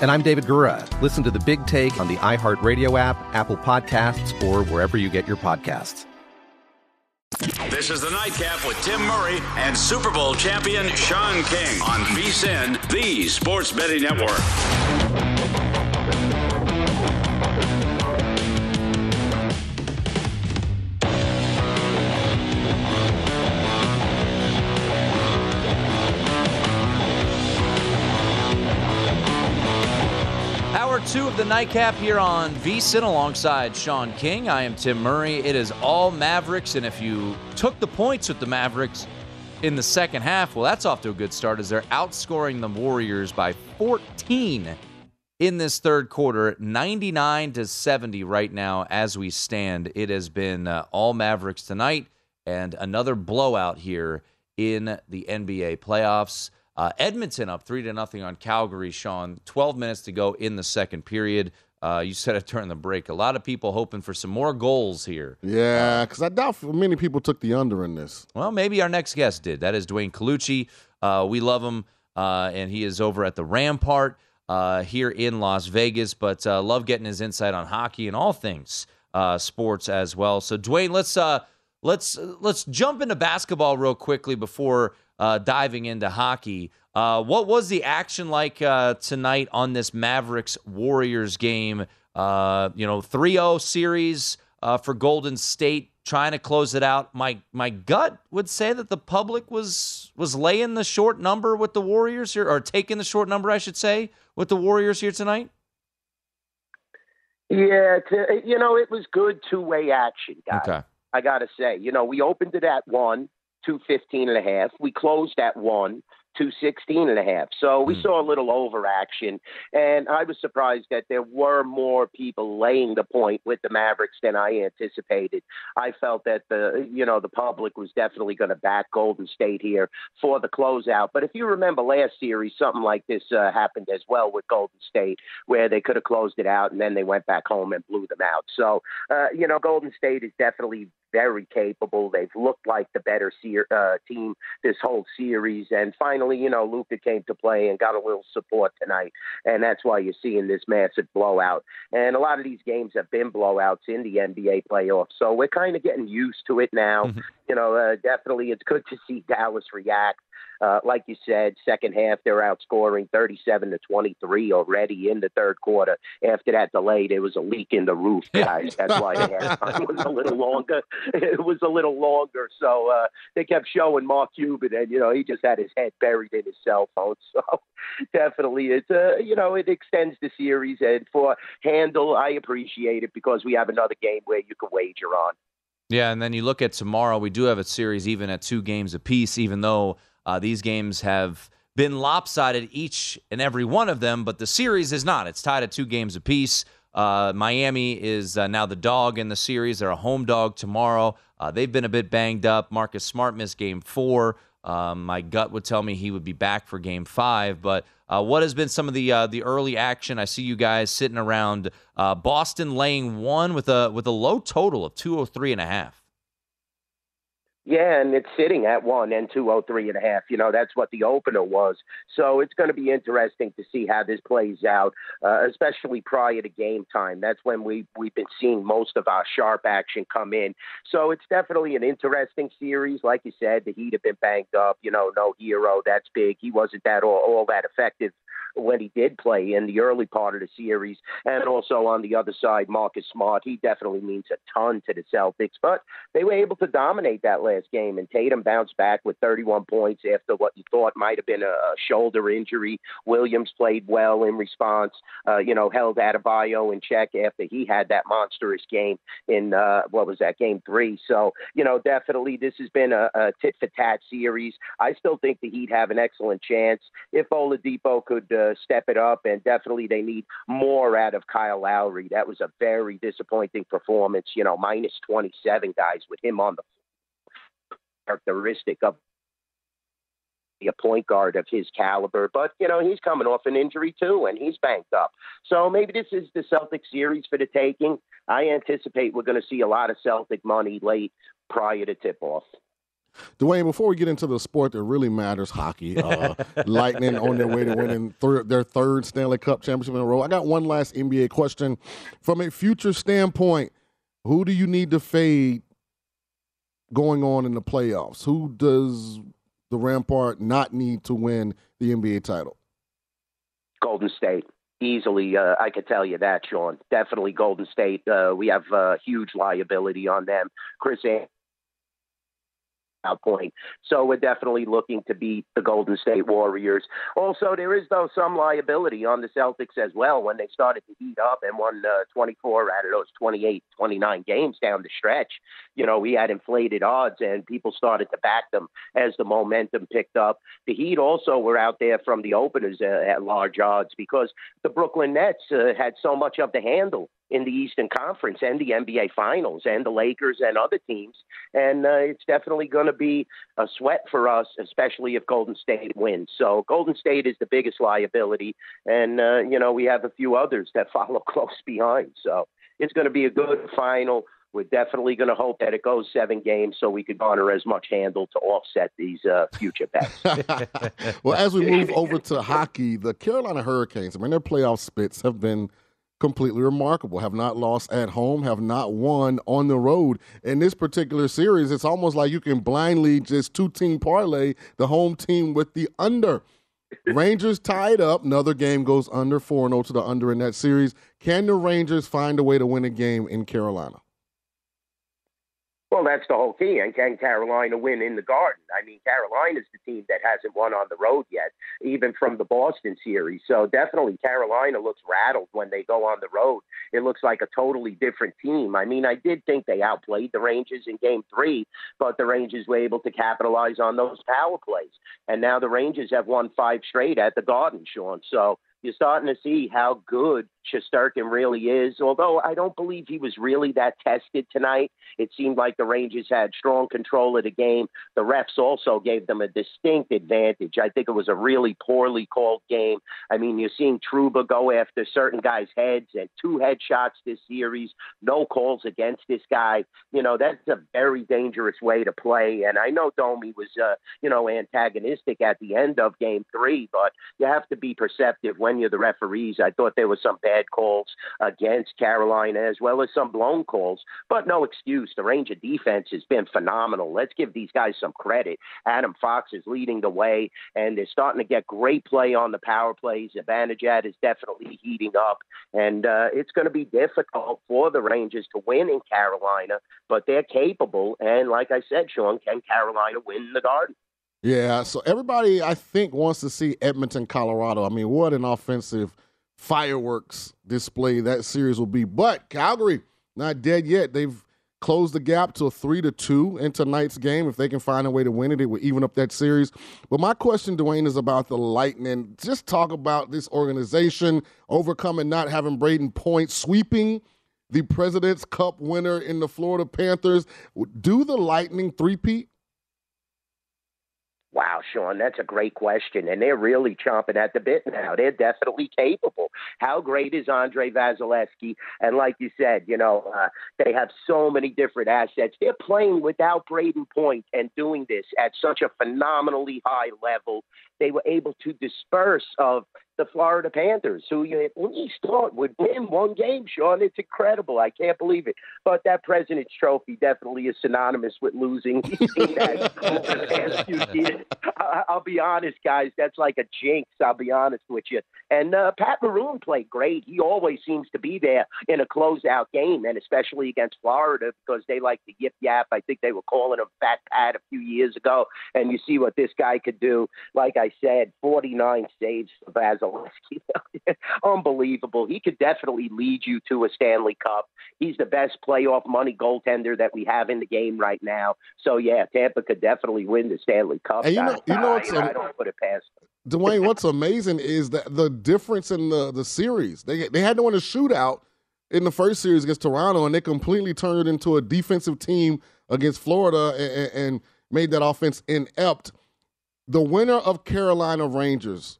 And I'm David Gura. Listen to the big take on the iHeartRadio app, Apple Podcasts, or wherever you get your podcasts. This is the Nightcap with Tim Murray and Super Bowl champion Sean King on VSIN, the Sports Betting Network. Two of the nightcap here on VSIN alongside Sean King. I am Tim Murray. It is all Mavericks, and if you took the points with the Mavericks in the second half, well, that's off to a good start as they're outscoring the Warriors by 14 in this third quarter, 99 to 70 right now as we stand. It has been uh, all Mavericks tonight and another blowout here in the NBA playoffs. Uh, Edmonton up three to nothing on Calgary. Sean, 12 minutes to go in the second period. Uh, you said it during the break. A lot of people hoping for some more goals here. Yeah, because I doubt many people took the under in this. Well, maybe our next guest did. That is Dwayne Colucci. Uh, we love him, uh, and he is over at the Rampart uh, here in Las Vegas. But uh, love getting his insight on hockey and all things sports as well. So, Dwayne, let's let's let's jump into basketball real quickly before uh, diving into hockey. Uh, what was the action like uh, tonight on this Mavericks Warriors game? Uh, you know, 3 0 series uh, for Golden State, trying to close it out. My my gut would say that the public was was laying the short number with the Warriors here, or taking the short number, I should say, with the Warriors here tonight. Yeah, you know, it was good two way action, guys. Okay. I got to say, you know, we opened it at one. 215 and a half. We closed at one. 216 and a half. So we mm. saw a little overaction. And I was surprised that there were more people laying the point with the Mavericks than I anticipated. I felt that the, you know, the public was definitely going to back Golden State here for the closeout. But if you remember last series, something like this uh, happened as well with Golden State, where they could have closed it out and then they went back home and blew them out. So, uh, you know, Golden State is definitely very capable. They've looked like the better se- uh, team this whole series. And finally, you know, Luka came to play and got a little support tonight. And that's why you're seeing this massive blowout. And a lot of these games have been blowouts in the NBA playoffs. So we're kind of getting used to it now. Mm-hmm. You know, uh, definitely it's good to see Dallas react. Uh, like you said, second half they're outscoring 37 to 23 already in the third quarter. After that delay, there was a leak in the roof, guys. That's why the halftime was a little longer. It was a little longer, so uh, they kept showing Mark Cuban, and you know he just had his head buried in his cell phone. So definitely, it's uh, you know it extends the series, and for handle, I appreciate it because we have another game where you can wager on. Yeah, and then you look at tomorrow. We do have a series even at two games apiece, even though uh, these games have been lopsided each and every one of them, but the series is not. It's tied at two games apiece. Uh, Miami is uh, now the dog in the series. They're a home dog tomorrow. Uh, they've been a bit banged up. Marcus Smart missed game four. Um, my gut would tell me he would be back for game five. But uh, what has been some of the uh, the early action? I see you guys sitting around uh, Boston laying one with a with a low total of 203 and a half. Yeah, and it's sitting at one and two oh three and a half. You know, that's what the opener was. So it's going to be interesting to see how this plays out, uh, especially prior to game time. That's when we we've been seeing most of our sharp action come in. So it's definitely an interesting series. Like you said, the Heat have been banged up. You know, no Herro. that's big. He wasn't that all, all that effective when he did play in the early part of the series. And also on the other side, Marcus Smart, he definitely means a ton to the Celtics. But they were able to dominate that last game, and Tatum bounced back with 31 points after what you thought might have been a, shoulder injury. Williams played well in response, uh, you know, held Adebayo in check after he had that monstrous game in, uh, what was that, game three. So, you know, definitely this has been a, a tit for tat series. I still think the Heat have an excellent chance if Oladipo could uh, step it up, and definitely they need more out of Kyle Lowry. That was a very disappointing performance. You know, minus 27 guys with him on the characteristic of a point guard of his caliber. But, you know, he's coming off an injury too, and he's banked up. So maybe this is the Celtic series for the taking. I anticipate we're going to see a lot of Celtic money late prior to tip off. Dwayne, before we get into the sport that really matters, hockey, uh, Lightning on their way to winning th- their third Stanley Cup championship in a row. I got one last NBA question. From a future standpoint, who do you need to fade going on in the playoffs? Who does the Rampart not need to win the NBA title? Golden State. Easily, uh, I could tell you that, Sean. Definitely Golden State. Uh, we have a huge liability on them. Chris point. So we're definitely looking to beat the Golden State Warriors. Also, there is though some liability on the Celtics as well when they started to heat up and won uh, 24 out of those 28, 29 games down the stretch. You know, we had inflated odds and people started to back them as the momentum picked up. The Heat also were out there from the openers uh, at large odds because the Brooklyn Nets uh, had so much of the handle in the Eastern Conference and the NBA Finals and the Lakers and other teams. And uh, it's definitely going to be a sweat for us, especially if Golden State wins. So Golden State is the biggest liability. And, uh, you know, we have a few others that follow close behind. So it's going to be a good final. We're definitely going to hope that it goes seven games so we could garner as much handle to offset these uh, future bets. well, as we move over to hockey, the Carolina Hurricanes, I mean, their playoff spits have been – completely remarkable. Have not lost at home, have not won on the road. In this particular series, it's almost like you can blindly just two team parlay the home team with the under. Rangers tied up. Another game goes under 4 0 to the under in that series. Can the Rangers find a way to win a game in Carolina? Well, that's the whole key. And can Carolina win in the Garden? I mean, Carolina's the team that hasn't won on the road yet, even from the Boston series. So definitely, Carolina looks rattled when they go on the road. It looks like a totally different team. I mean, I did think they outplayed the Rangers in Game Three, but the Rangers were able to capitalize on those power plays. And now the Rangers have won five straight at the Garden, Sean. So you're starting to see how good Shesterkin really is. Although I don't believe he was really that tested tonight. It seemed like the Rangers had strong control of the game. The refs also gave them a distinct advantage. I think it was a really poorly called game. I mean, you're seeing Trouba go after certain guys' heads and two headshots this series, no calls against this guy. You know, that's a very dangerous way to play. And I know Domi was, uh, you know, antagonistic at the end of game three, but you have to be perceptive when you're the referees. I thought there were some bad calls against Carolina as well as some blown calls, but no excuse. The Ranger defense has been phenomenal. Let's give these guys some credit. Adam Fox is leading the way, and they're starting to get great play on the power plays. Zibanejad is definitely heating up, and uh, it's going to be difficult for the Rangers to win in Carolina, but they're capable. And like I said, Sean, can Carolina win the Garden? Yeah, so everybody I think wants to see Edmonton, Colorado. I mean, what an offensive – fireworks display that series will be. But Calgary not dead yet. They've closed the gap to a three to two in tonight's game. If they can find a way to win it, it will even up that series. But my question, Dwayne, is about the Lightning. Just talk about this organization overcoming not having Brayden Point sweeping the President's Cup winner in the Florida Panthers. Do the Lightning three-peat? Wow, Sean, that's a great question. And they're really chomping at the bit now. They're definitely capable. How great is Andre Vasilevskiy? And like you said, you know, uh, they have so many different assets. They're playing without Brayden Point and doing this at such a phenomenally high level. They were able to disperse of the Florida Panthers, who you at least thought would win one game, Sean. It's incredible. I can't believe it. But that President's Trophy definitely is synonymous with losing. I'll be honest, guys. That's like a jinx. I'll be honest with you. And uh, Pat Maroon played great. He always seems to be there in a closeout game, and especially against Florida because they like to yip yap. I think they were calling him Fat Pat a few years ago. And you see what this guy could do. Like I said, 49 saves for Vasilevskiy. Unbelievable. He could definitely lead you to a Stanley Cup. He's the best playoff money goaltender that we have in the game right now. So yeah, Tampa could definitely win the Stanley Cup. And you know, you know, what's, I, I don't put it past. Dwayne, what's amazing is that the difference in the the series. They they had to win a shootout in the first series against Toronto, and they completely turned it into a defensive team against Florida and, and made that offense inept. The winner of Carolina Rangers,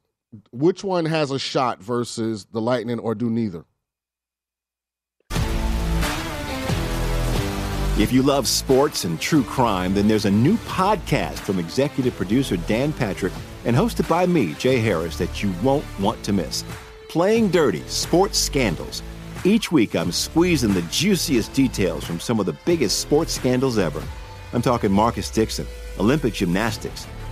which one has a shot versus the Lightning, or do neither? If you love sports and true crime, then there's a new podcast from executive producer Dan Patrick and hosted by me, Jay Harris, that you won't want to miss. Playing Dirty Sports Scandals. Each week, I'm squeezing the juiciest details from some of the biggest sports scandals ever. I'm talking Marcus Dixon, Olympic gymnastics,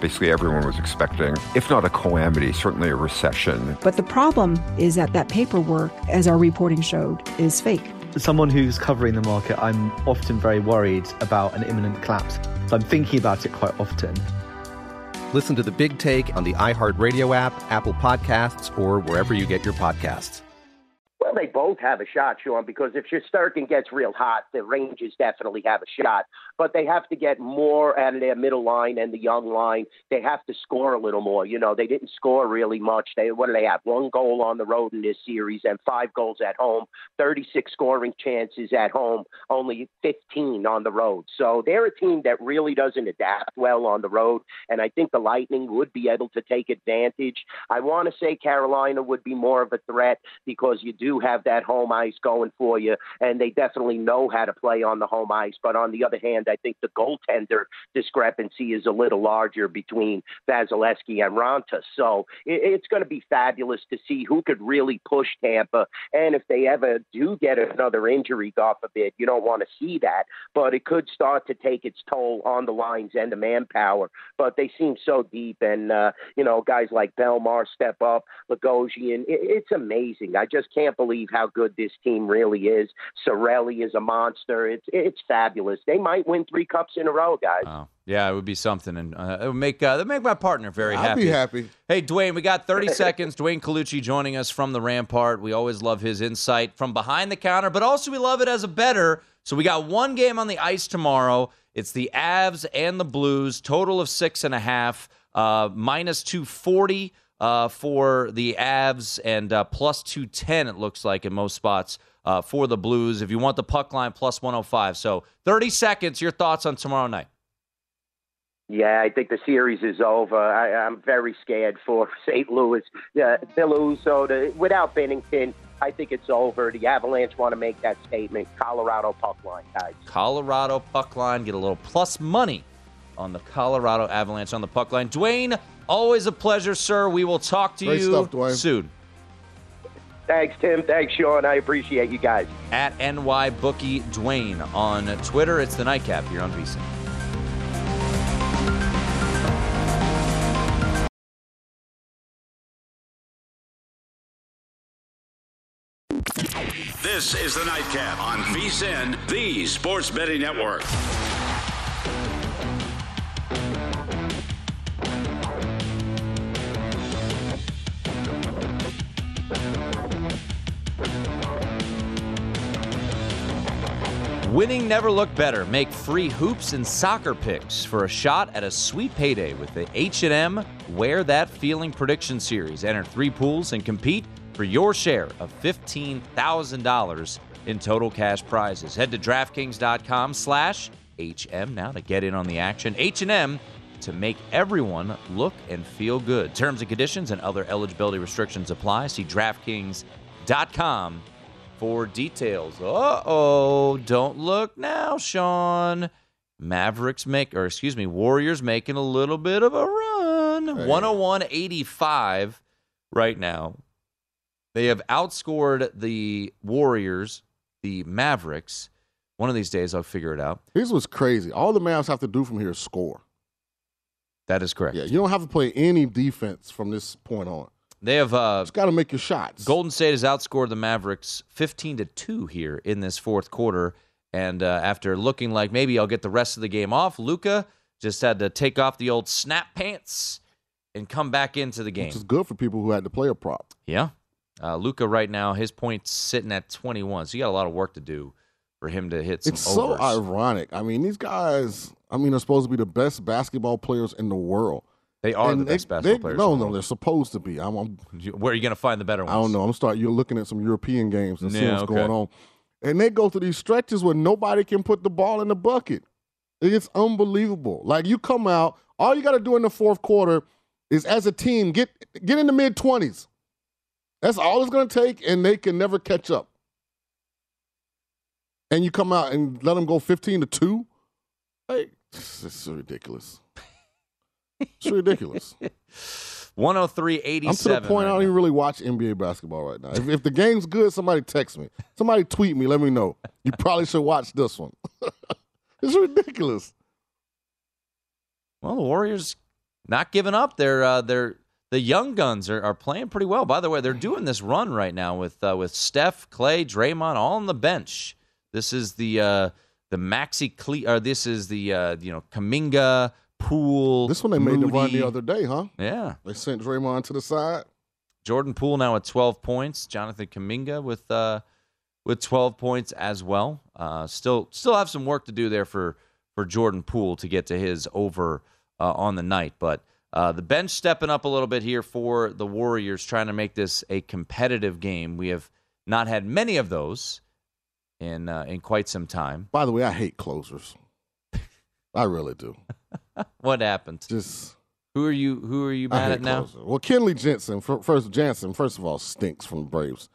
Basically, everyone was expecting, if not a calamity, certainly a recession. But the problem is that that paperwork, as our reporting showed, is fake. As someone who's covering the market, I'm often very worried about an imminent collapse. So I'm thinking about it quite often. Listen to the big take on the iHeartRadio app, Apple Podcasts, or wherever you get your podcasts. Well, they both have a shot, Sean, because if Shesterkin gets real hot, the Rangers definitely have a shot. But they have to get more out of their middle line and the young line. They have to score a little more. You know, they didn't score really much. They what do they have? One goal on the road in this series and five goals at home. Thirty-six scoring chances at home, only fifteen on the road. So they're a team that really doesn't adapt well on the road. And I think the Lightning would be able to take advantage. I want to say Carolina would be more of a threat because you do have that home ice going for you, and they definitely know how to play on the home ice. But on the other hand, I think the goaltender discrepancy is a little larger between Vasilevskiy and Raanta. So it's going to be fabulous to see who could really push Tampa. And if they ever do get another injury, God forbid, you don't want to see that, but it could start to take its toll on the lines and the manpower. But they seem so deep, and uh, you know, guys like Bellemare step up, Bogosian. It, it's amazing. I just can't believe how good this team really is. Cirelli is a monster. It's it's fabulous. They might win three cups in a row, guys. Wow. Yeah, it would be something, and uh, it would make uh, make my partner very I'd happy. be happy. Hey, Dwayne, we got 30 seconds. Dwayne Colucci joining us from the Rampart. We always love his insight from behind the counter, but also we love it as a better. So we got one game on the ice tomorrow. It's the Avs and the Blues. Total of six and a half, uh, minus 240 uh, for the Avs and uh, plus 210, it looks like, in most spots uh, for the Blues. If you want the puck line, plus 105. So 30 seconds, your thoughts on tomorrow night. Yeah, I think the series is over. I, I'm very scared for St. Louis. Uh, Bill Uso, the, without Binnington, I think it's over. The Avalanche want to make that statement. Colorado puck line, guys. Colorado puck line. Get a little plus money on the Colorado Avalanche on the puck line. Dwayne, always a pleasure, sir. We will talk to Great you stuff, Dwayne. soon. Thanks, Tim. Thanks, Sean. I appreciate you guys. At NY Bookie Dwayne on Twitter. It's the nightcap here on VSiN. This is the Nightcap on VSIN, the Sports Betting Network. Winning never looked better. Make free hoops and soccer picks for a shot at a sweet payday with the H&M Wear That Feeling Prediction Series. Enter three pools and compete for your share of $15,000 in total cash prizes. Head to DraftKings.com slash HM now to get in on the action. H&M to make everyone look and feel good. Terms and conditions and other eligibility restrictions apply. See DraftKings.com for details. Uh oh, don't look now, Sean. Mavericks make, or excuse me, Warriors making a little bit of a run. Hey. 101 85 right now. They have outscored the Warriors, the Mavericks. One of these days, I'll figure it out. Here's what's crazy. All the Mavs have to do from here is score. That is correct. Yeah, you don't have to play any defense from this point on. They have uh, Just got to make your shots. Golden State has outscored the Mavericks 15 to 2 here in this fourth quarter. And uh, after looking like maybe I'll get the rest of the game off, Luka just had to take off the old snap pants and come back into the game. Which is good for people who had to play a prop. Yeah. Uh, Luka right now, his points sitting at 21. So you got a lot of work to do for him to hit some It's so ironic. I mean, these guys, I mean, are supposed to be the best basketball players in the world. They are And the best basketball they- players. No, no, they're supposed to be. I'm, I'm Where are you going to find the better ones? I don't know. I'm start. You're looking at some European games and see Yeah, what's okay. going on, and they go through these stretches where nobody can put the ball in the bucket. It's unbelievable. Like you come out, all you got to do in the fourth quarter is, as a team, get get in the mid twenties. That's all it's going to take, and they can never catch up. And you come out and let them go fifteen to two. Like it's ridiculous. It's ridiculous. 103 87. I'm to the point I don't even really watch NBA basketball right now. If, if the game's good, somebody text me. Somebody tweet me. Let me know. You probably should watch this one. it's ridiculous. Well, the Warriors not giving up. They're uh, they're the young guns are, are playing pretty well. By the way, they're doing this run right now with uh, with Steph, Clay, Draymond all on the bench. This is the uh, the Maxi Cle- or this is the uh, you know Kuminga Poole. This one they made the run the other day, huh? Yeah, They sent Draymond to the side. Jordan Poole now at 12 points. Jonathan Kuminga with uh, with 12 points as well. Uh, still still have some work to do there for for Jordan Poole to get to his over uh, on the night, but uh, the bench stepping up a little bit here for the Warriors, trying to make this a competitive game. We have not had many of those in uh, in quite some time. By the way, I hate closers. I really do. What happened? Just who are you? Who are you mad at now? closers. Well, Kenley Jansen, first Jansen, first of all, stinks from the Braves.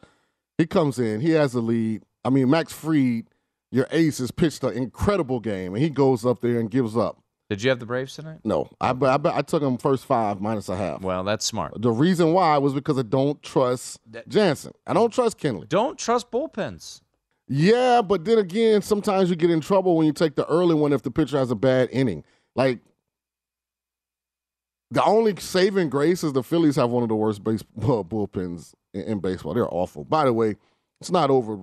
He comes in, he has the lead. I mean, Max Fried, your ace, has pitched an incredible game, and he goes up there and gives up. Did you have the Braves tonight? No, I I, I took him first five minus a half. Well, that's smart. The reason why was because I don't trust Jansen. I don't trust Kenley. Don't trust bullpens. Yeah, but then again, sometimes you get in trouble when you take the early one if the pitcher has a bad inning. Like the only saving grace is the Phillies have one of the worst base bullpens in, in baseball. They're awful. By the way, it's not over.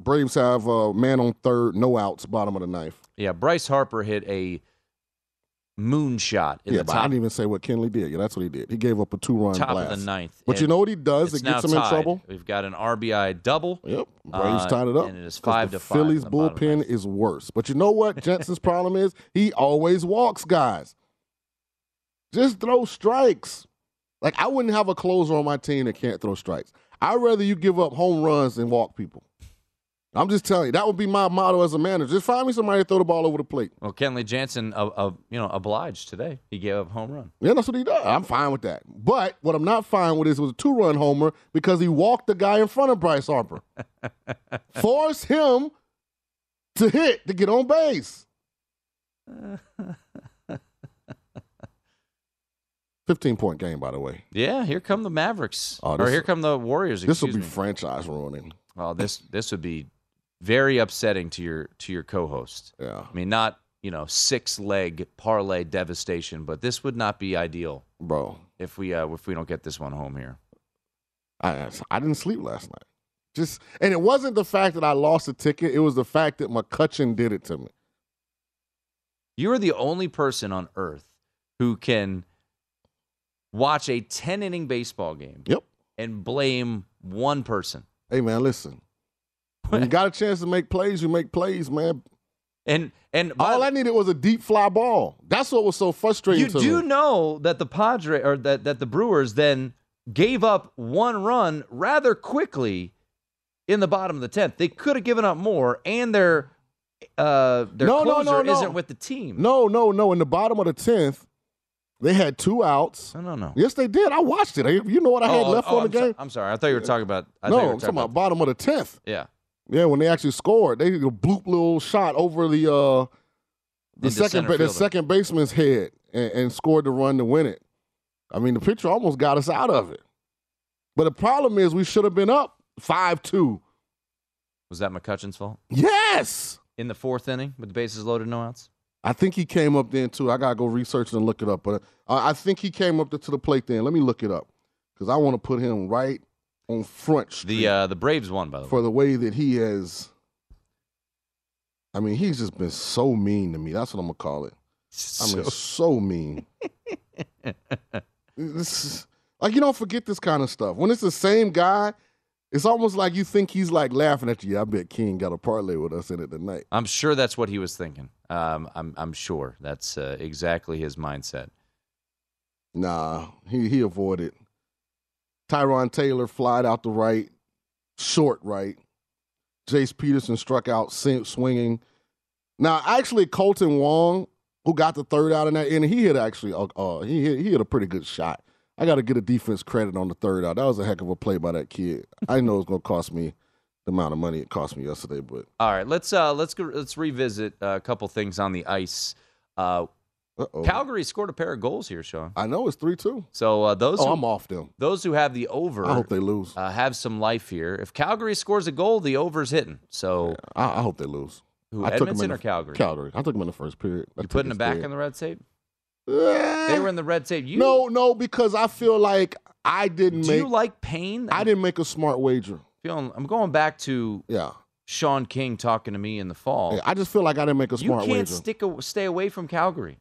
Braves have a man on third, no outs, bottom of the ninth. Yeah, Bryce Harper hit a moonshot in yeah, the but I didn't even say what Kenley did. Yeah, that's what he did. He gave up a two-run top blast. of the ninth. But you know what he does It gets him in trouble? We've got an RBI double. Yep. Braves uh, tied it up. and it is five the to five. Phillies bullpen is worse. But you know what Jansen's problem is? He always walks guys. Just throw strikes. Like I wouldn't have a closer on my team that can't throw strikes. I'd rather you give up home runs than walk people. I'm just telling you, that would be my motto as a manager. Just find me somebody to throw the ball over the plate. Well, Kenley Jansen, uh, uh, you know, obliged today. He gave up a home run. Yeah, that's what he does. I'm fine with that. But what I'm not fine with is it was a two run homer because he walked the guy in front of Bryce Harper. Force him to hit to get on base. 15 point game, by the way. Yeah, here come the Mavericks, Oh, or here come the Warriors. This will be me. franchise ruining. Oh, this this would be very upsetting to your to your co-host. Yeah, I mean, not you know six leg parlay devastation, but this would not be ideal, bro. If we uh, if we don't get this one home here. I I didn't sleep last night. Just and it wasn't the fact that I lost a ticket; it was the fact that McCutchen did it to me. You are the only person on earth who can watch a 10 inning baseball game. Yep. And blame one person. Hey man, listen. When you got a chance to make plays, you make plays, man. And and all I needed was a deep fly ball. That's what was so frustrating. You do me. know that the Padre or that, that the Brewers then gave up one run rather quickly in the bottom of the tenth. They could have given up more, and their uh their No, no, closer no, no. isn't with the team. No, no, no. In the bottom of the tenth, they had two outs. No, no, no. Yes, they did. I watched it. You know what I had Oh, left oh, on the I'm so- game? I'm sorry. I thought you were talking about. I no, I'm talking about about. bottom of the tenth. Yeah. Yeah, when they actually scored, they did a bloop little shot over the uh the Into second ba- the second baseman's head and, and scored the run to win it. I mean, the pitcher almost got us out of it. But the problem is, we should have been up five two. Was that McCutchen's fault Yes, in the fourth inning with the bases loaded, no outs? I think he came up then too. I gotta go research it and look it up. But uh, I think he came up to, to the plate then. Let me look it up because I want to put him right on front street The uh, the Braves won by the way. for the way that he has. I mean, he's just been so mean to me. That's what I'm gonna call it. I mean, So- so mean. this is, like you don't forget this kind of stuff. When it's the same guy, it's almost like you think he's like laughing at you. I bet King got a parlay with us in it tonight. I'm sure that's what he was thinking. Um, I'm I'm sure that's uh, exactly his mindset. Nah, he he avoided. Tyrone Taylor flied out the right, short right. Jace Peterson struck out swinging. Now, actually, Kolten Wong, who got the third out in that inning, he hit actually uh, uh, he hit, he hit a pretty good shot. I got to get a defense credit on the third out. That was a heck of a play by that kid. I know it's going to cost me the amount of money it cost me yesterday, but All right, let's uh, let's go, let's revisit uh, a couple things on the ice. Uh, Uh-oh. Calgary scored a pair of goals here, Sean. I know it's three two. So uh, those Oh, who, I'm off them. those who have the over, I hope they lose. uh, have some life here. If Calgary scores a goal, the over's hitting. So I, I hope they lose. who I took 'em Edmonton in or the- Calgary? Calgary. I took them in the first period. You putting them back in the red tape? The They were in the red tape. You no, no, because I feel like I didn't do make. you like pain? I didn't make a smart wager. Feeling, I'm going back to Yeah. Sean King talking to me in the fall. Yeah, I just feel like I didn't make a smart wager. you smart can't wager. stick a, stay away from Calgary.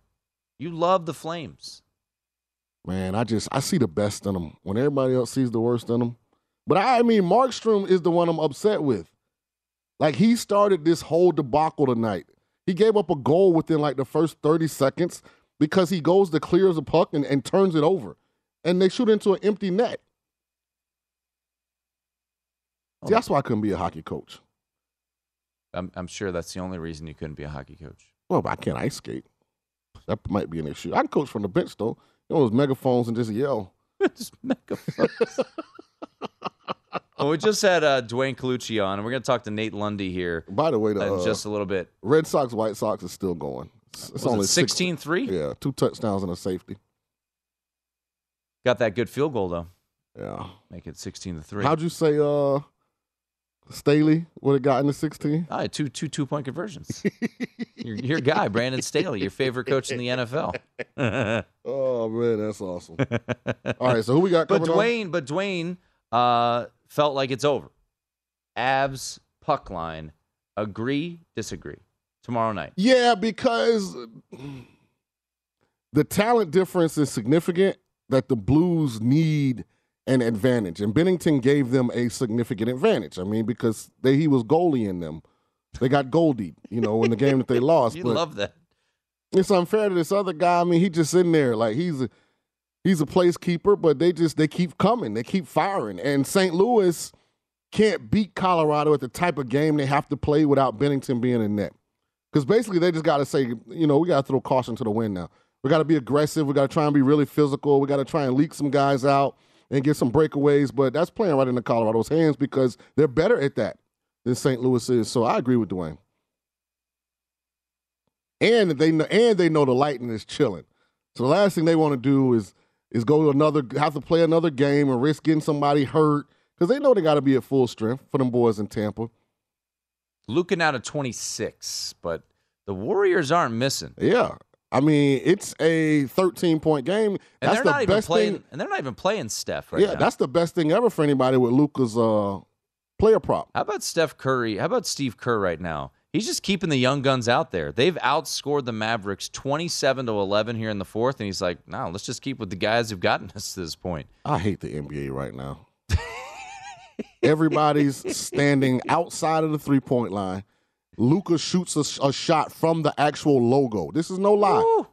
You love the Flames. Man, I just I see the best in them when everybody else sees the worst in them. But I, I mean, Markstrom is the one I'm upset with. Like he started this whole debacle tonight. He gave up a goal within like the first 30 seconds because he goes to clears the puck and, and turns it over. And they shoot into an empty net. See, that's why I couldn't be a hockey coach. I'm, I'm sure that's the only reason you couldn't be a hockey coach. Well, but I can't ice skate. That might be an issue. I can coach from the bench though. You know those megaphones and just yell. just megaphones. well, we just had uh, Dwayne Colucci on, and we're going to talk to Nate Lundy here By the way, the uh, just a little bit. Red Sox White Sox is still going. It's, Was it only six- 16-3? Yeah, two touchdowns and a safety. Got that good field goal though. Yeah. Make it 16 to three. How'd you say uh Staley would have gotten the 16? Ah, two two two point conversions. your, your guy, Brandon Staley, your favorite coach in the NFL. Oh man, that's awesome. All right, so who we got but coming on? Dwayne, but Dwayne uh, felt like it's over. Avs, puck line. Agree, disagree. Tomorrow night. Yeah, because the talent difference is significant that the Blues need an advantage. And Binnington gave them a significant advantage. I mean, because they, he was goalie in them. They got goldie, you know, in the game that they lost. You but love that. it's unfair to this other guy. I mean, he just in there like he's a he's a place keeper, but they just they keep coming, they keep firing. And St. Louis can't beat Colorado at the type of game they have to play without Binnington being in net. Because basically they just got to say, you know, we got to throw caution to the wind now. We got to be aggressive. We got to try and be really physical. We got to try and leak some guys out and get some breakaways. But that's playing right into Colorado's hands because they're better at that than St. Louis is. So I agree with Dwayne. And they know, and they know the Lightning is chilling. So the last thing they want to do is is go to another have to play another game and risk getting somebody hurt because they know they got to be at full strength for them boys in Tampa. Lucan out of 26, but the Warriors aren't missing. Yeah. I mean, it's a 13 point game. And That's they're the even best playing thing. and they're not even playing Steph right now. yeah, now. that's the best thing ever for anybody with Luka's uh, player prop. How about Steph Curry? How about Steve Kerr right now? He's just keeping the young guns out there. They've outscored the Mavericks 27 to 11 here in the fourth, and he's like, no, let's just keep with the guys who've gotten us to this point. I hate the NBA right now. Everybody's standing outside of the three point line. Luka shoots a, a, shot from the actual logo. This is no lie. Ooh.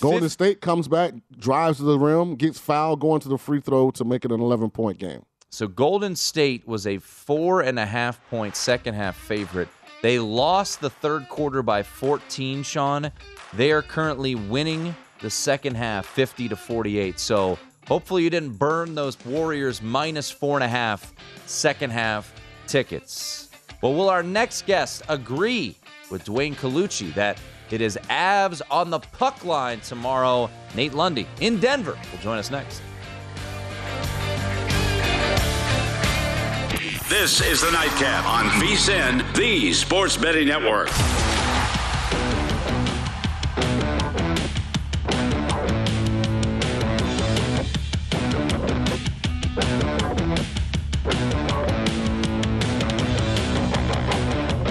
Golden Fifth. State comes back, drives to the rim, gets fouled, going to the free throw to make it an 11 point game. So Golden State was a four and a half point second half favorite. They lost the third quarter by 14, Sean. They are currently winning the second half 50 to 48. So hopefully you didn't burn those Warriors minus four and a half second half tickets. But will our next guest agree with Dwayne Colucci that it is Avs on the puck line tomorrow? Nate Lundy in Denver will join us next. This is the Nightcap on VSIN, the Sports Betting Network.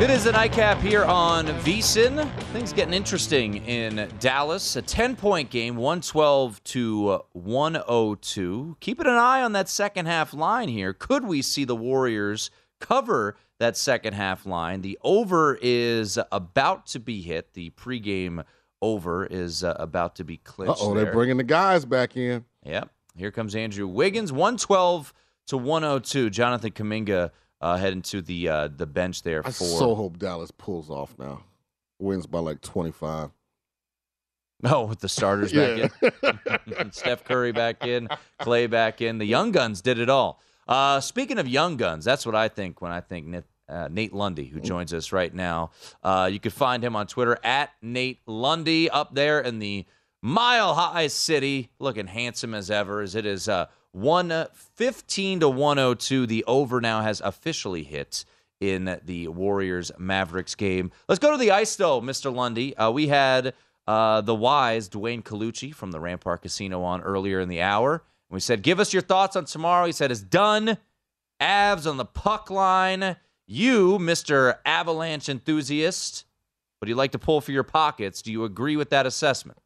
It is the nightcap here on VSIN. Things getting interesting in Dallas. A 10 point game, 112 to 102. Keeping an eye on that second half line here. Could we see the Warriors cover that second half line? The over is about to be hit. The pregame over is uh, about to be clinched. Oh, they're bringing the guys back in. Yep. Here comes Andrew Wiggins, 112 to 102. Jonathan Kuminga uh, heading to the uh, the bench there. For... I so hope Dallas pulls off now, wins by like twenty five. Oh, with the starters back in, Steph Curry back in, Clay back in, the young guns did it all. Uh, speaking of young guns, that's what I think when I think Nate, uh, Nate Lundy, who joins us right now. Uh, you can find him on Twitter at Nate Lundy up there in the Mile High City, looking handsome as ever. As it is uh, 115 to 102. The over now has officially hit in the Warriors Mavericks game. Let's go to the ice, though, Mr. Lundy. Uh, we had uh, the wise Dwayne Colucci from the Rampart Casino on earlier in the hour. We said, Give us your thoughts on tomorrow. He said, It's done. Avs on the puck line. You, Mr. Avalanche enthusiast, would you like to pull for your pockets? Do you agree with that assessment?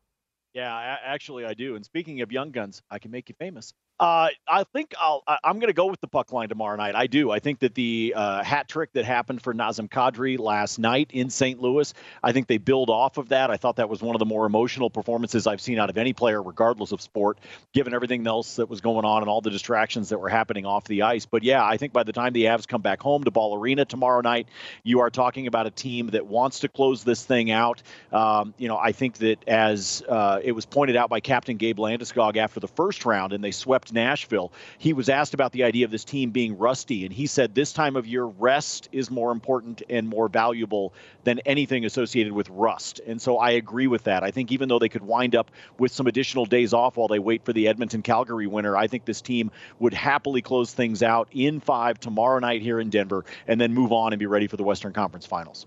Yeah, actually, I do. And speaking of young guns, I can make you famous. Uh, I think I'll. I'm going to go with the puck line tomorrow night. I do. I think that the uh, hat trick that happened for Nazem Kadri last night in St. Louis, I think they build off of that. I thought that was one of the more emotional performances I've seen out of any player, regardless of sport, given everything else that was going on and all the distractions that were happening off the ice. But yeah, I think by the time the Avs come back home to Ball Arena tomorrow night, you are talking about a team that wants to close this thing out. Um, you know, I think that as uh, it was pointed out by Captain Gabe Landeskog after the first round, and they swept Nashville. He was asked about the idea of this team being rusty, and he said this time of year, rest is more important and more valuable than anything associated with rust. And so I agree with that. I think even though they could wind up with some additional days off while they wait for the Edmonton Calgary winner, I think this team would happily close things out in five tomorrow night here in Denver and then move on and be ready for the Western Conference Finals.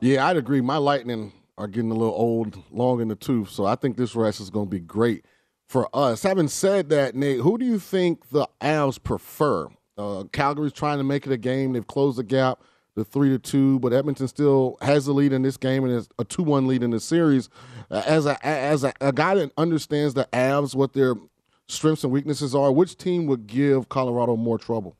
Yeah, I'd agree. My Lightning are getting a little old, long in the tooth, so I think this rest is going to be great for us. Having said that, Nate, who do you think the Avs prefer? Uh, Calgary's trying to make it a game. They've closed the gap the three to two, but Edmonton still has the lead in this game and is a two one lead in the series. Uh, as a as a, a, guy that understands the Avs, what their strengths and weaknesses are, which team would give Colorado more trouble?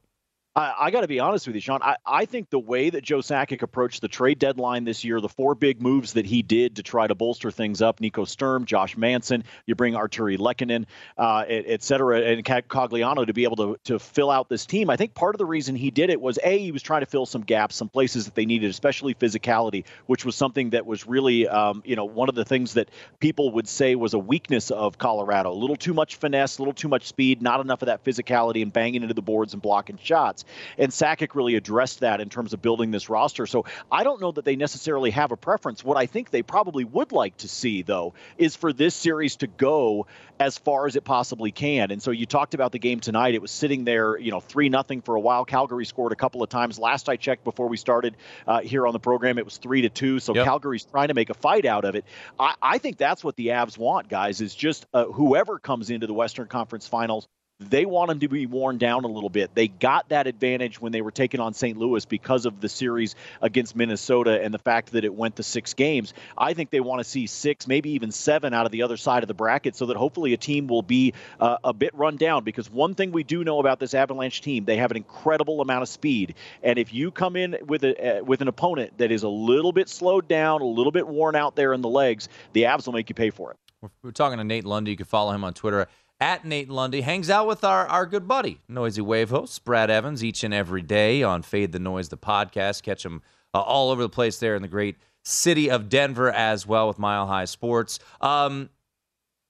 I, I got to be honest with you, Sean. I, I think the way that Joe Sakic approached the trade deadline this year, the four big moves that he did to try to bolster things up Nico Sturm, Josh Manson, you bring Artturi Lehkonen, uh, et, et, cetera, and Cogliano to be able to, to fill out this team. I think part of the reason he did it was A, he was trying to fill some gaps, some places that they needed, especially physicality, which was something that was really, um, you know, one of the things that people would say was a weakness of Colorado. A little too much finesse, a little too much speed, not enough of that physicality and banging into the boards and blocking shots. And Sakic really addressed that in terms of building this roster. So I don't know that they necessarily have a preference. What I think they probably would like to see, though, is for this series to go as far as it possibly can. And so you talked about the game tonight. It was sitting there, you know, 3 nothing for a while. Calgary scored a couple of times. Last I checked before we started uh, here on the program, it was 3 to 2. So yep. Calgary's trying to make a fight out of it. I, I think that's what the Avs want, guys, is just uh, whoever comes into the Western Conference Finals they want them to be worn down a little bit. They got that advantage when they were taking on St. Louis because of the series against Minnesota and the fact that it went to six games. I think they want to see six, maybe even seven out of the other side of the bracket so that hopefully a team will be uh, a bit run down. Because one thing we do know about this Avalanche team, they have an incredible amount of speed. And if you come in with a uh, with an opponent that is a little bit slowed down, a little bit worn out there in the legs, the Avs will make you pay for it. We're talking to Nate Lundy. You can follow him on Twitter at Nate Lundy. Hangs out with our, our good buddy, Noisy Wave host, Brad Evans, each and every day on Fade the Noise, the podcast. Catch him uh, all over the place there in the great city of Denver as well with Mile High Sports. Um,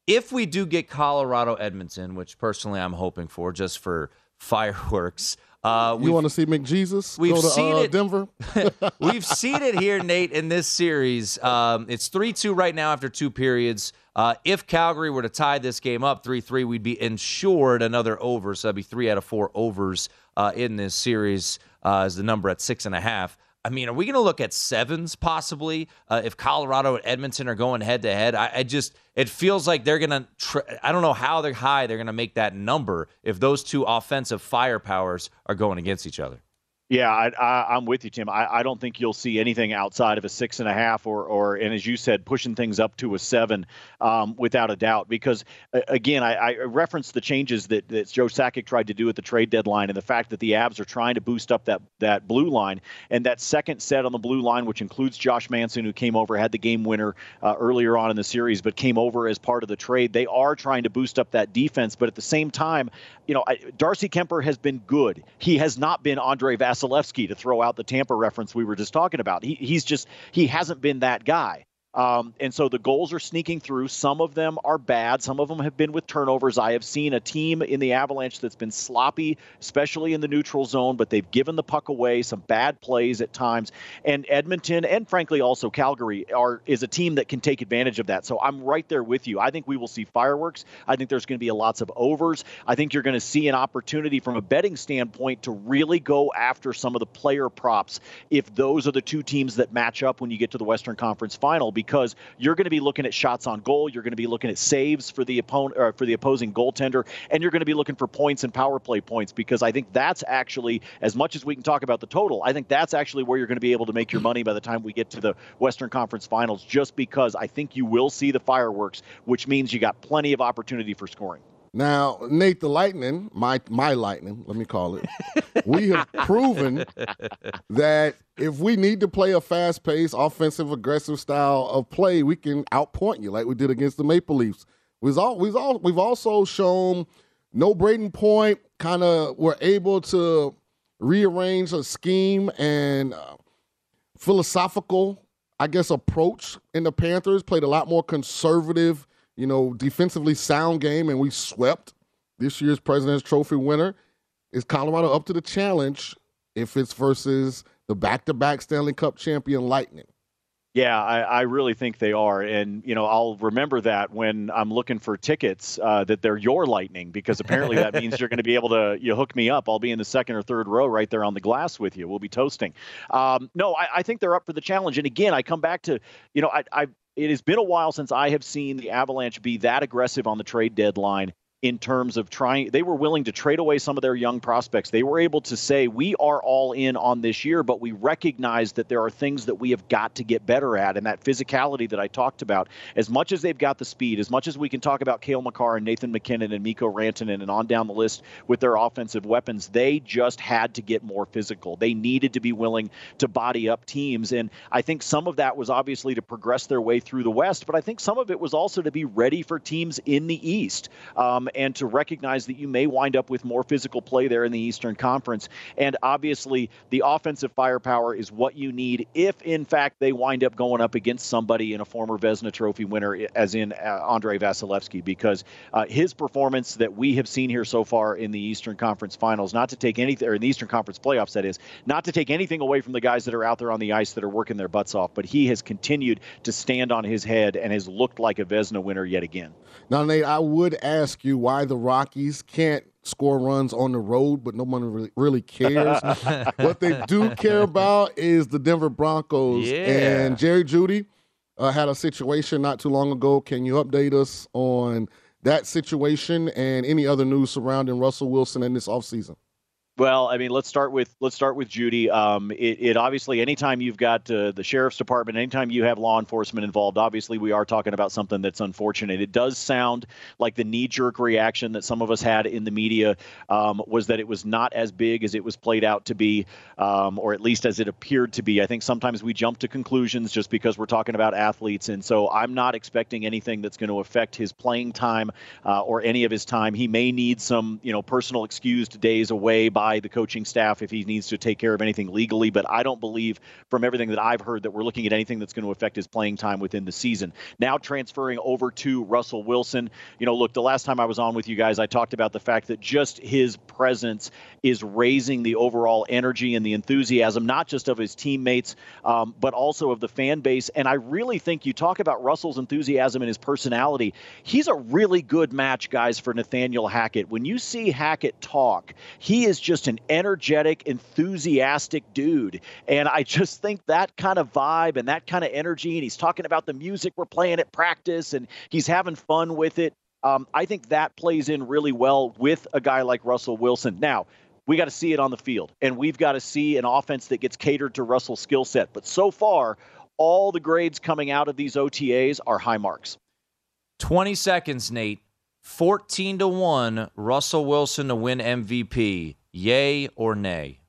if we do get Colorado Edmonton, which personally I'm hoping for just for fireworks. Uh, you want to see McJesus we've go to seen uh, it, Denver? we've seen it here, Nate, in this series. Um, it's 3 2 right now after two periods. Uh, if Calgary were to tie this game up 3 3, we'd be insured another over. So that'd be three out of four overs uh, in this series, uh, as the number at six and a half. I mean, are we going to look at sevens possibly uh, if Colorado and Edmonton are going head to head? I just it feels like they're going to. Tr- I don't know how they're high they're going to make that number if those two offensive firepowers are going against each other. Yeah, I, am with you, Tim. I, I, don't think you'll see anything outside of a six and a half, or, or and as you said, pushing things up to a seven, um, without a doubt. Because again, I, I referenced the changes that, that Joe Sakic tried to do at the trade deadline, and the fact that the Avs are trying to boost up that that blue line, and that second set on the blue line, which includes Josh Manson, who came over, had the game winner uh, earlier on in the series, but came over as part of the trade. They are trying to boost up that defense, but at the same time, you know, Darcy Kuemper has been good. He has not been Andrei Vasilevskiy Vasilevskiy to throw out the Tampa reference we were just talking about. He, he's just he hasn't been that guy. Um, and so the goals are sneaking through. Some of them are bad. Some of them have been with turnovers. I have seen a team in the Avalanche that's been sloppy, especially in the neutral zone, but they've given the puck away, some bad plays at times. And Edmonton and frankly also Calgary are is a team that can take advantage of that. So I'm right there with you. I think we will see fireworks. I think there's going to be lots of overs. I think you're going to see an opportunity from a betting standpoint to really go after some of the player props if those are the two teams that match up when you get to the Western Conference final because you're going to be looking at shots on goal, you're going to be looking at saves for the opponent or for the opposing goaltender, and you're going to be looking for points and power play points because I think that's actually as much as we can talk about the total. I think that's actually where you're going to be able to make your money by the time we get to the Western Conference Finals, just because I think you will see the fireworks, which means you got plenty of opportunity for scoring. Now, Nate the Lightning, my my Lightning, let me call it. we have proven that if we need to play a fast-paced, offensive, aggressive style of play, we can outpoint you like we did against the Maple Leafs. We've all we've all we've also shown no Brayden Point. Kind of were able to rearrange a scheme and uh, philosophical, I guess, approach in the Panthers. Played a lot more conservative you know, defensively sound game, and we swept this year's President's Trophy winner. Is Colorado up to the challenge if it's versus the back-to-back Stanley Cup champion Lightning? Yeah, I, I, really think they are, and you know I'll remember that when I'm looking for tickets uh, that they're your Lightning because apparently that means you're going to be able to you hook me up. I'll be in the second or third row right there on the glass with you. We'll be toasting. Um, no, I, I, think they're up for the challenge, and again I come back to you know I, I it has been a while since I have seen the Avalanche be that aggressive on the trade deadline in terms of trying they were willing to trade away some of their young prospects. They were able to say we are all in on this year but we recognize that there are things that we have got to get better at. And that physicality that i talked about as much as they've got the speed as much as we can talk about Cale Makar and Nathan MacKinnon and Mikko Rantanen and on down the list with their offensive weapons they just had to get more physical. They needed to be willing to body up teams. And i think some of that was obviously to progress their way through the west but i think some of it was also to be ready for teams in the east. Um, and to recognize that you may wind up with more physical play there in the Eastern Conference. And obviously, the offensive firepower is what you need if, in fact, they wind up going up against somebody in a former Vezina Trophy winner, as in uh, Andrei Vasilevskiy, because uh, his performance that we have seen here so far in the Eastern Conference Finals, not to take anything, or in the Eastern Conference playoffs, that is, not to take anything away from the guys that are out there on the ice that are working their butts off, but he has continued to stand on his head and has looked like a Vezina winner yet again. Now, Nate, I would ask you why the Rockies can't score runs on the road, but no one really, really cares. what they do care about is the Denver Broncos. Yeah. And Jerry Jeudy uh, had a situation not too long ago. Can you update us on that situation and any other news surrounding Russell Wilson in this offseason? Well, I mean, let's start with let's start with Jeudy. Um, it, it, obviously, anytime you've got uh, the sheriff's department, anytime you have law enforcement involved, obviously we are talking about something that's unfortunate. It does sound like the knee-jerk reaction that some of us had in the media um, was that it was not as big as it was played out to be, um, or at least as it appeared to be. I think sometimes we jump to conclusions just because we're talking about athletes, and so I'm not expecting anything that's going to affect his playing time uh, or any of his time. He may need some, you know, personal excused days away by by the coaching staff if he needs to take care of anything legally. But I don't believe, from everything that I've heard, that we're looking at anything that's going to affect his playing time within the season. Now transferring over to Russell Wilson. You know, look, the last time I was on with you guys, I talked about the fact that just his presence is raising the overall energy and the enthusiasm, not just of his teammates, um, but also of the fan base. And I really think you talk about Russell's enthusiasm and his personality. He's a really good match, guys, for Nathaniel Hackett. When you see Hackett talk, he is just just an energetic, enthusiastic dude. And I just think that kind of vibe and that kind of energy, and he's talking about the music we're playing at practice and he's having fun with it. Um, I think that plays in really well with a guy like Russell Wilson. Now, we got to see it on the field, and we've got to see an offense that gets catered to Russell's skill set. But so far, all the grades coming out of these OTAs are high marks. 20 seconds, Nate. 14 to 1, Russell Wilson to win MVP. Yay or nay?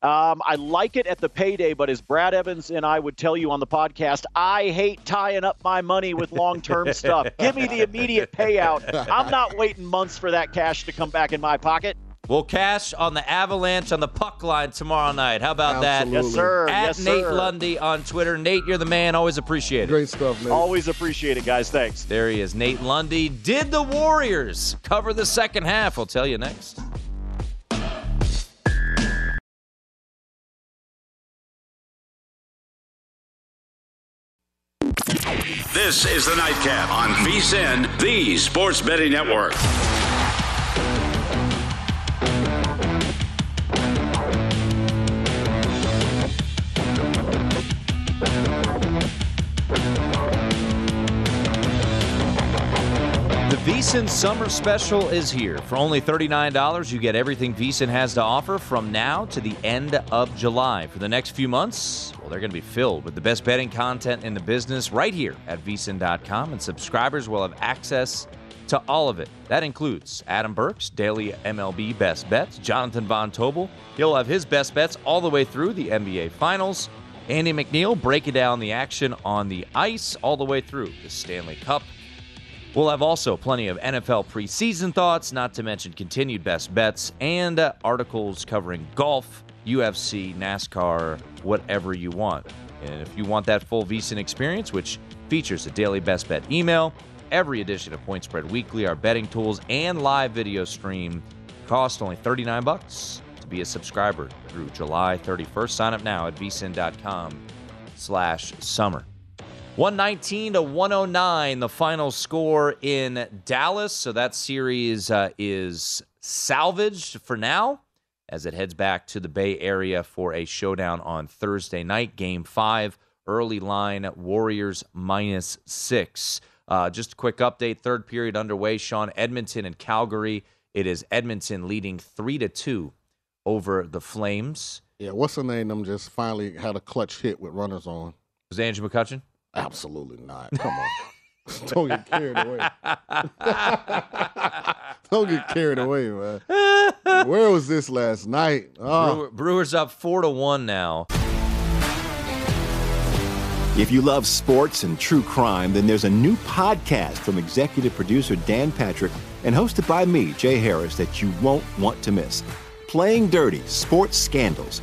Um, I like it at the payday, but as Brad Evans and I would tell you on the podcast, I hate tying up my money with long term stuff. Give me the immediate payout. I'm not waiting months for that cash to come back in my pocket. We'll cash on the Avalanche on the puck line tomorrow night. How about Absolutely. that? Yes, sir. At yes, Nate sir. Lundy on Twitter. Nate, you're the man. Always appreciate it. Great stuff, Nate. Always appreciate it, guys. Thanks. There he is. Nate Lundy. Did the Warriors cover the second half? We'll tell you next. This is the Nightcap on VSIN, the Sports Betting Network. VSIN Summer Special is here. For only $39, you get everything VSIN has to offer from now to the end of July. For the next few months, well, they're going to be filled with the best betting content in the business right here at VSIN.com, and subscribers will have access to all of it. That includes Adam Burke's daily MLB best bets, Jonathan Von Tobel. He'll have his best bets all the way through the NBA Finals. Andy McNeil breaking down the action on the ice all the way through the Stanley Cup. We'll have also plenty of NFL preseason thoughts, not to mention continued best bets and uh, articles covering golf, UFC, NASCAR, whatever you want. And if you want that full VSIN experience, which features a daily best bet email, every edition of Point Spread Weekly, our betting tools, and live video stream, cost only 39 bucks to be a subscriber through July 31st. Sign up now at vsin.com slash summer. 119 to 109, the final score in Dallas. So that series uh, is salvaged for now as it heads back to the Bay Area for a showdown on Thursday night. Game five, early line, Warriors minus six. Uh, just a quick update third period underway. Sean Edmonton and Calgary. It is Edmonton leading three to two over the Flames. Yeah, what's the name? Them just finally had a clutch hit with runners on. Was Andrew McCutchen? Absolutely not. Come on. Don't get carried away. Don't get carried away, man. Where was this last night? Oh. Brewer, Brewers up four to one now. If you love sports and true crime, then there's a new podcast from executive producer Dan Patrick and hosted by me, Jay Harris, that you won't want to miss. Playing Dirty Sports Scandals.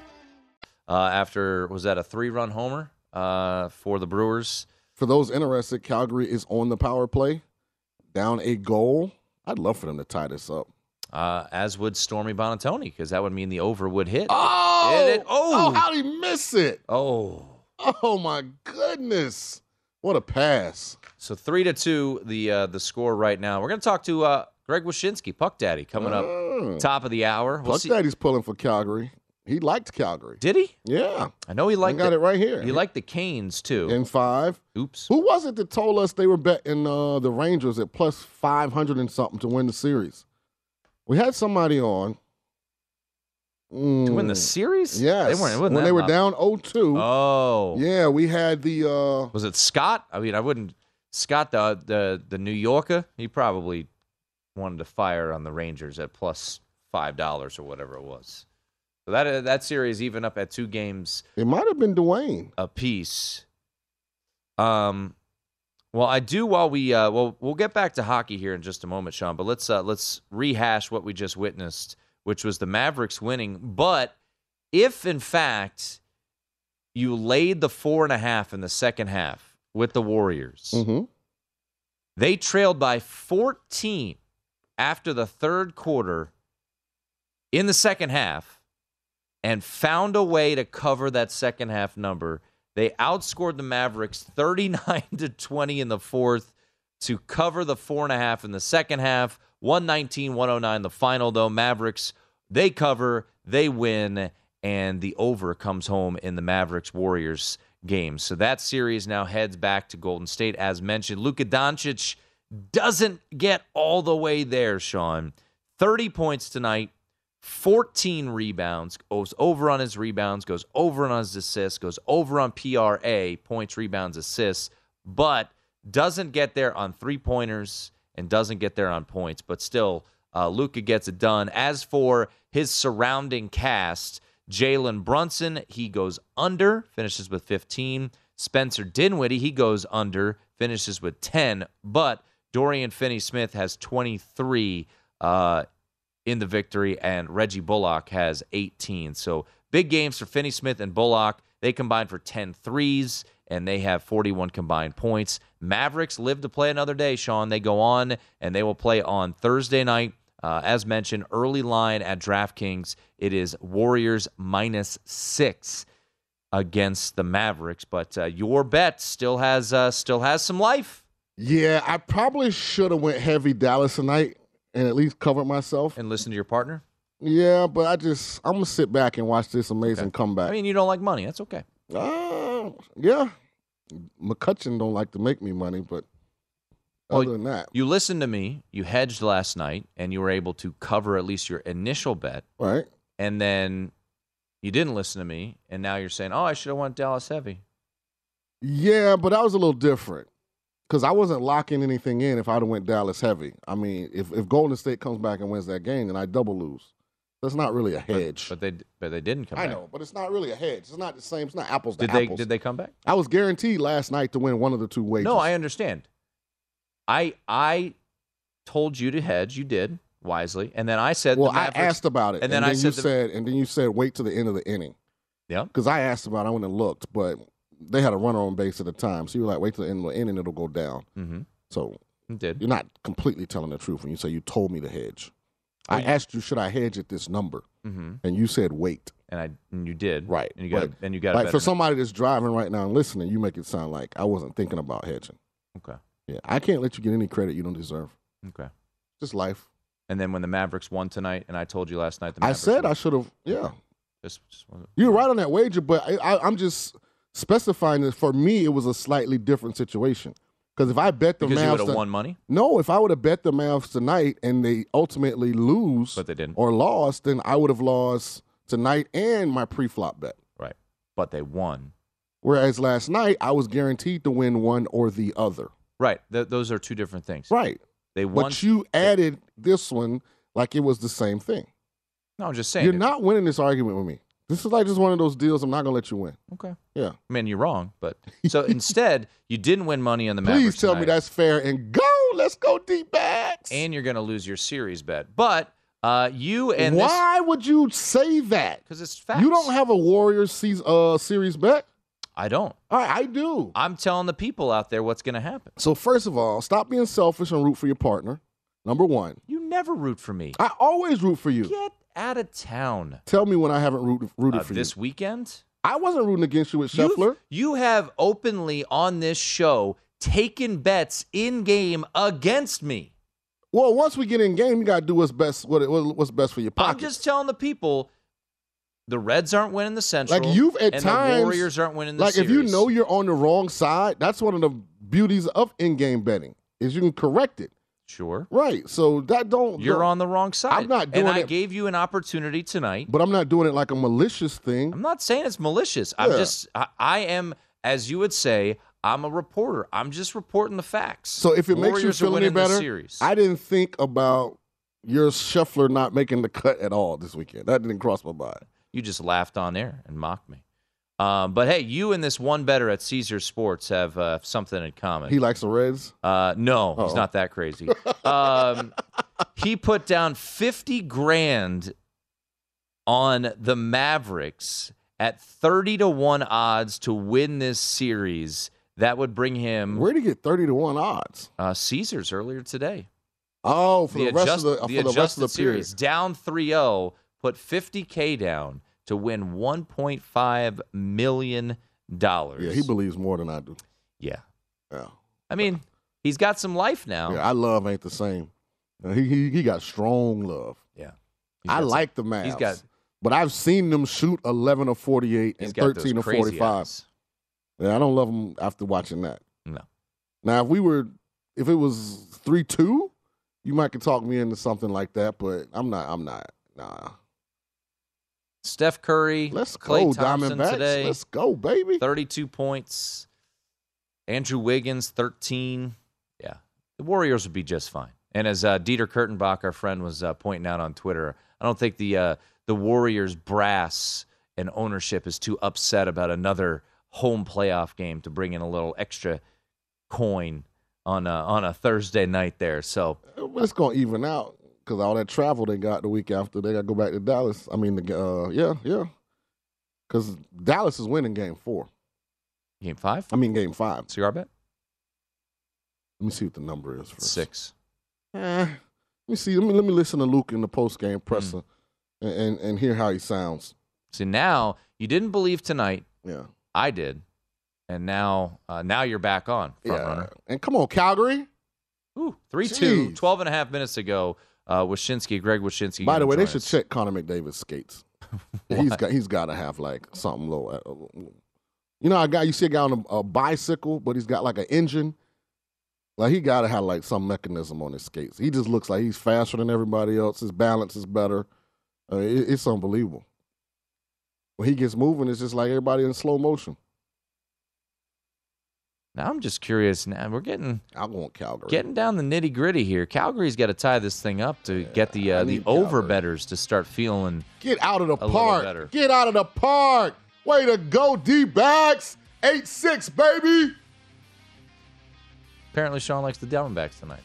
Uh, after was that a three-run homer uh, for the Brewers? For those interested, Calgary is on the power play, down a goal. I'd love for them to tie this up. Uh, as would Stormy Buonantony, because that would mean the over would hit. Oh, it. oh, oh, how did he miss it? Oh, oh my goodness! What a pass! So three to two, the uh, the score right now. We're going to talk to uh, Greg Wyshynski, Puck Daddy, coming up Mm. top of the hour. We'll Puck see- Daddy's pulling for Calgary. He liked Calgary. Did he? Yeah. I know he liked got the- it right here. He liked the Canes too. In five. Oops. Who was it that told us they were betting uh, the Rangers at plus 500 and something to win the series? We had somebody on. to win the Mm, series? Yes. They weren't. when they were down 0-2. Oh. Yeah, we had the uh, Was it Scott? I mean, I wouldn't. Scott, the the the New Yorker, he probably wanted to fire on the Rangers at plus five dollars or whatever it was. So that that series even up at two games It might have been Dwayne. apiece. Um, well, I do. While we uh, well, we'll get back to hockey here in just a moment, Sean. But let's uh, let's rehash what we just witnessed, which was the Mavericks winning. But if in fact you laid the four and a half in the second half with the Warriors, Mm-hmm. they trailed by 14 after the third quarter in the second half and found a way to cover that second half number. They outscored the Mavericks 39 to 20 in the fourth to cover the four and a half in the second half. 119 109 the final, though. Mavericks, they cover, they win, and the over comes home in the Mavericks Warriors game. So that series now heads back to Golden State. As mentioned, Luka Doncic doesn't get all the way there, Sean. 30 points tonight, 14 rebounds, goes over on his rebounds, goes over on his assists, goes over on PRA, points, rebounds, assists, but doesn't get there on three pointers and doesn't get there on points. But still, uh, Luka gets it done. As for his surrounding cast, Jalen Brunson, he goes under, finishes with 15. Spencer Dinwiddie, he goes under, finishes with 10. But Dorian Finney Smith has 23 uh, in the victory, and Reggie Bullock has 18. So big games for Finney Smith and Bullock. They combined for 10 threes, and they have 41 combined points. Mavericks live to play another day, Sean. They go on, and they will play on Thursday night. Uh, as mentioned, early line at DraftKings, it is Warriors minus six against the Mavericks. But uh, your bet still has uh, still has some life. Yeah, I probably should have went heavy Dallas tonight and at least cover myself. And listen to your partner. Yeah, but I just I'm gonna sit back and watch this amazing comeback. I mean, you don't like money. That's okay. Uh, yeah, McCutchen don't like to make me money, but Well, other than that, You listened to me. You hedged last night, and you were able to cover at least your initial bet. right? And then you didn't listen to me, and now you're saying, "Oh, I should have went Dallas heavy." Yeah, but that was a little different because I wasn't locking anything in if I'd have went Dallas heavy. I mean, if if Golden State comes back and wins that game, then I double lose. That's not really a hedge. But they but they didn't come back. I back. know, but it's not really a hedge. It's not the same. It's not apples to Did they apples. did they come back? I was guaranteed last night to win one of the two wages. No, I understand. I I told you to hedge. You did wisely, and then I said, Well, I asked about it, and then, I you said, the- said, and then you said, wait till the end of the inning. Yeah. Because I asked about, it, I went and looked, but they had a runner on base at the time, so you were like, wait till the end of the inning, it'll go down. Mhm. So It did. you're not completely telling the truth when you say you told me to hedge. I you- asked you, should I hedge at this number? Mhm. And you said wait. and I and you did Right. and you got But, and you got like for somebody that's driving right now and listening, you make it sound like I wasn't thinking about hedging. Okay. Yeah, I can't let you get any credit you don't deserve. Okay. Just life. And then when the Mavericks won tonight, and I told you last night, the I said won. I should have. Yeah, Just, just You're right on that wager, but I, I, I'm just specifying that for me, it was a slightly different situation. Because if I bet the Because you Mavs, would've won money? No, if I would have bet the Mavs tonight and they ultimately lose, But they didn't. or lost, then I would have lost tonight and my pre-flop bet. Right. But they won. Whereas last night, I was guaranteed to win one or the other. Right. Th- those are two different things. Right. They won. But you added this one like it was the same thing. no, I'm just saying. You're it- not winning this argument with me. This is like just one of those deals. I'm not going to let you win. Okay. Yeah. I mean, you're wrong, but so instead, you didn't win money on the Mavericks. Please tell me that's fair and go. Let's go D backs. and you're going to lose your series bet. But uh, you and Why would you say that? Because it's facts. You don't have a Warriors season, uh, series bet. I don't. I, I do. I'm telling the people out there what's going to happen. So first of all, stop being selfish and root for your partner. Number one. You never root for me. I always root for you. Get out of town. Tell me when I haven't rooted, rooted Uh, for this you. weekend? I wasn't rooting against you with Scheffler. You have openly on this show taken bets in game against me. Well, once we get in game, you got to do what's best. What, what what's best for your pocket. I'm just telling the people the Reds aren't winning the Central. like you've at and times the Warriors aren't winning the like series. if you know you're on the wrong side, that's one of the beauties of in-game betting is you can correct it. Sure. Right. So that don't You're don't- on the wrong side. I'm not doing it. and I gave you an opportunity tonight. but I'm not doing it like a malicious thing. I'm not saying it's malicious. I'm just I, I am, as you would say, I'm a reporter. I'm just reporting the facts. So if it makes you feel any better. I didn't think about your Scheffler not making the cut at all this weekend. That didn't cross my mind. You just laughed on air and mocked me. Um, but hey, you and this one better at Caesar Sports have uh, something in common. He likes the Reds. Uh, no, he's Uh-oh. not that crazy. um, he put down 50 grand on the Mavericks at 30 to 1 odds to win this series. That would bring him Where would he get thirty to one odds? uh, Caesars earlier today. Oh, for the, rest adjust- of the, for the rest of the period. series. Down 3 0, put 50K down to win $1.5 million. Yeah, he believes more than I do. Yeah. Yeah. I mean, he's got some life now. Yeah, I love ain't the same. He, he he got strong love. Yeah. I got like some- the Mavs. he's got- but I've seen them shoot eleven or forty eight and thirteen or forty five. eyes. Yeah, I don't love them after watching that. No. Now, if we were, if it was three two, you might could talk me into something like that. But I'm not. I'm not. Nah. Steph Curry, Let's Klay go, Thompson Diamondbacks. today. Let's go, baby. 32 points. Andrew Wiggins, 13. Yeah. The Warriors would be just fine. And as uh, Dieter Kurtenbach, our friend, was uh, pointing out on Twitter, I don't think the uh, the Warriors brass and ownership is too upset about another home playoff game to bring in a little extra coin on a, on a Thursday night there. So It's gonna even out because all that travel they got the week after they got to go back to Dallas. I mean, the, uh, yeah, yeah, because Dallas is winning Game Four. game five, I mean, Game Five. cigar bet Let me see what the number is first. six. Eh, let me see. Let me let me listen to Luke in the post game presser and, and and hear how he sounds. See now you didn't believe tonight. Yeah, I did, and now uh, now you're back on front yeah. runner. And come on, Calgary. Ooh, 3 2, 12 and a half minutes ago. Uh, Wyshynski, Greg Wyshynski. By the way, they join should check Connor McDavid's skates. he's got he's got to have like something low. uh, You know, a guy you see a guy on a, a bicycle, but he's got like an engine. Like he got to have like some mechanism on his skates. He just looks like he's faster than everybody else. His balance is better. Uh, it- it's unbelievable. When he gets moving, it's just like everybody in slow motion. Now I'm just curious. Now we're getting I want Calgary. getting down the nitty gritty here. Calgary's got to tie this thing up to get the uh, the over betters to start feeling. Get out of the park. Get out of the park. Way to go, D backs. 8 6, baby. Apparently, Sean likes the Diamondbacks tonight.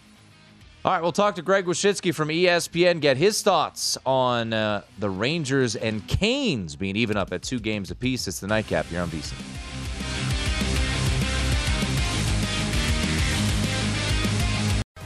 All right, we'll talk to Greg Wyshynski from ESPN. Get his thoughts on uh, the Rangers and Canes being even up at two games apiece. It's the nightcap here on VC.